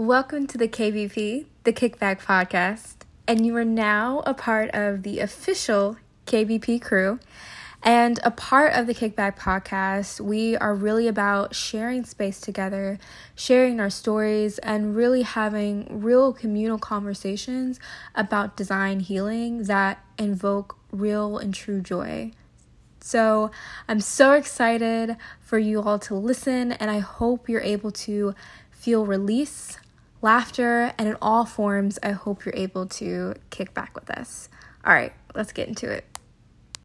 Welcome to the KBP, the Kickback Podcast, and you are now a part of the official KBP crew. And a part of the Kickback Podcast, we are really about sharing space together, sharing our stories, and really having real communal conversations about design healing that invoke real and true joy. So I'm so excited for you all to listen, and I hope you're able to feel release, laughter, and in all forms, I hope you're able to kick back with us. All right, let's get into it.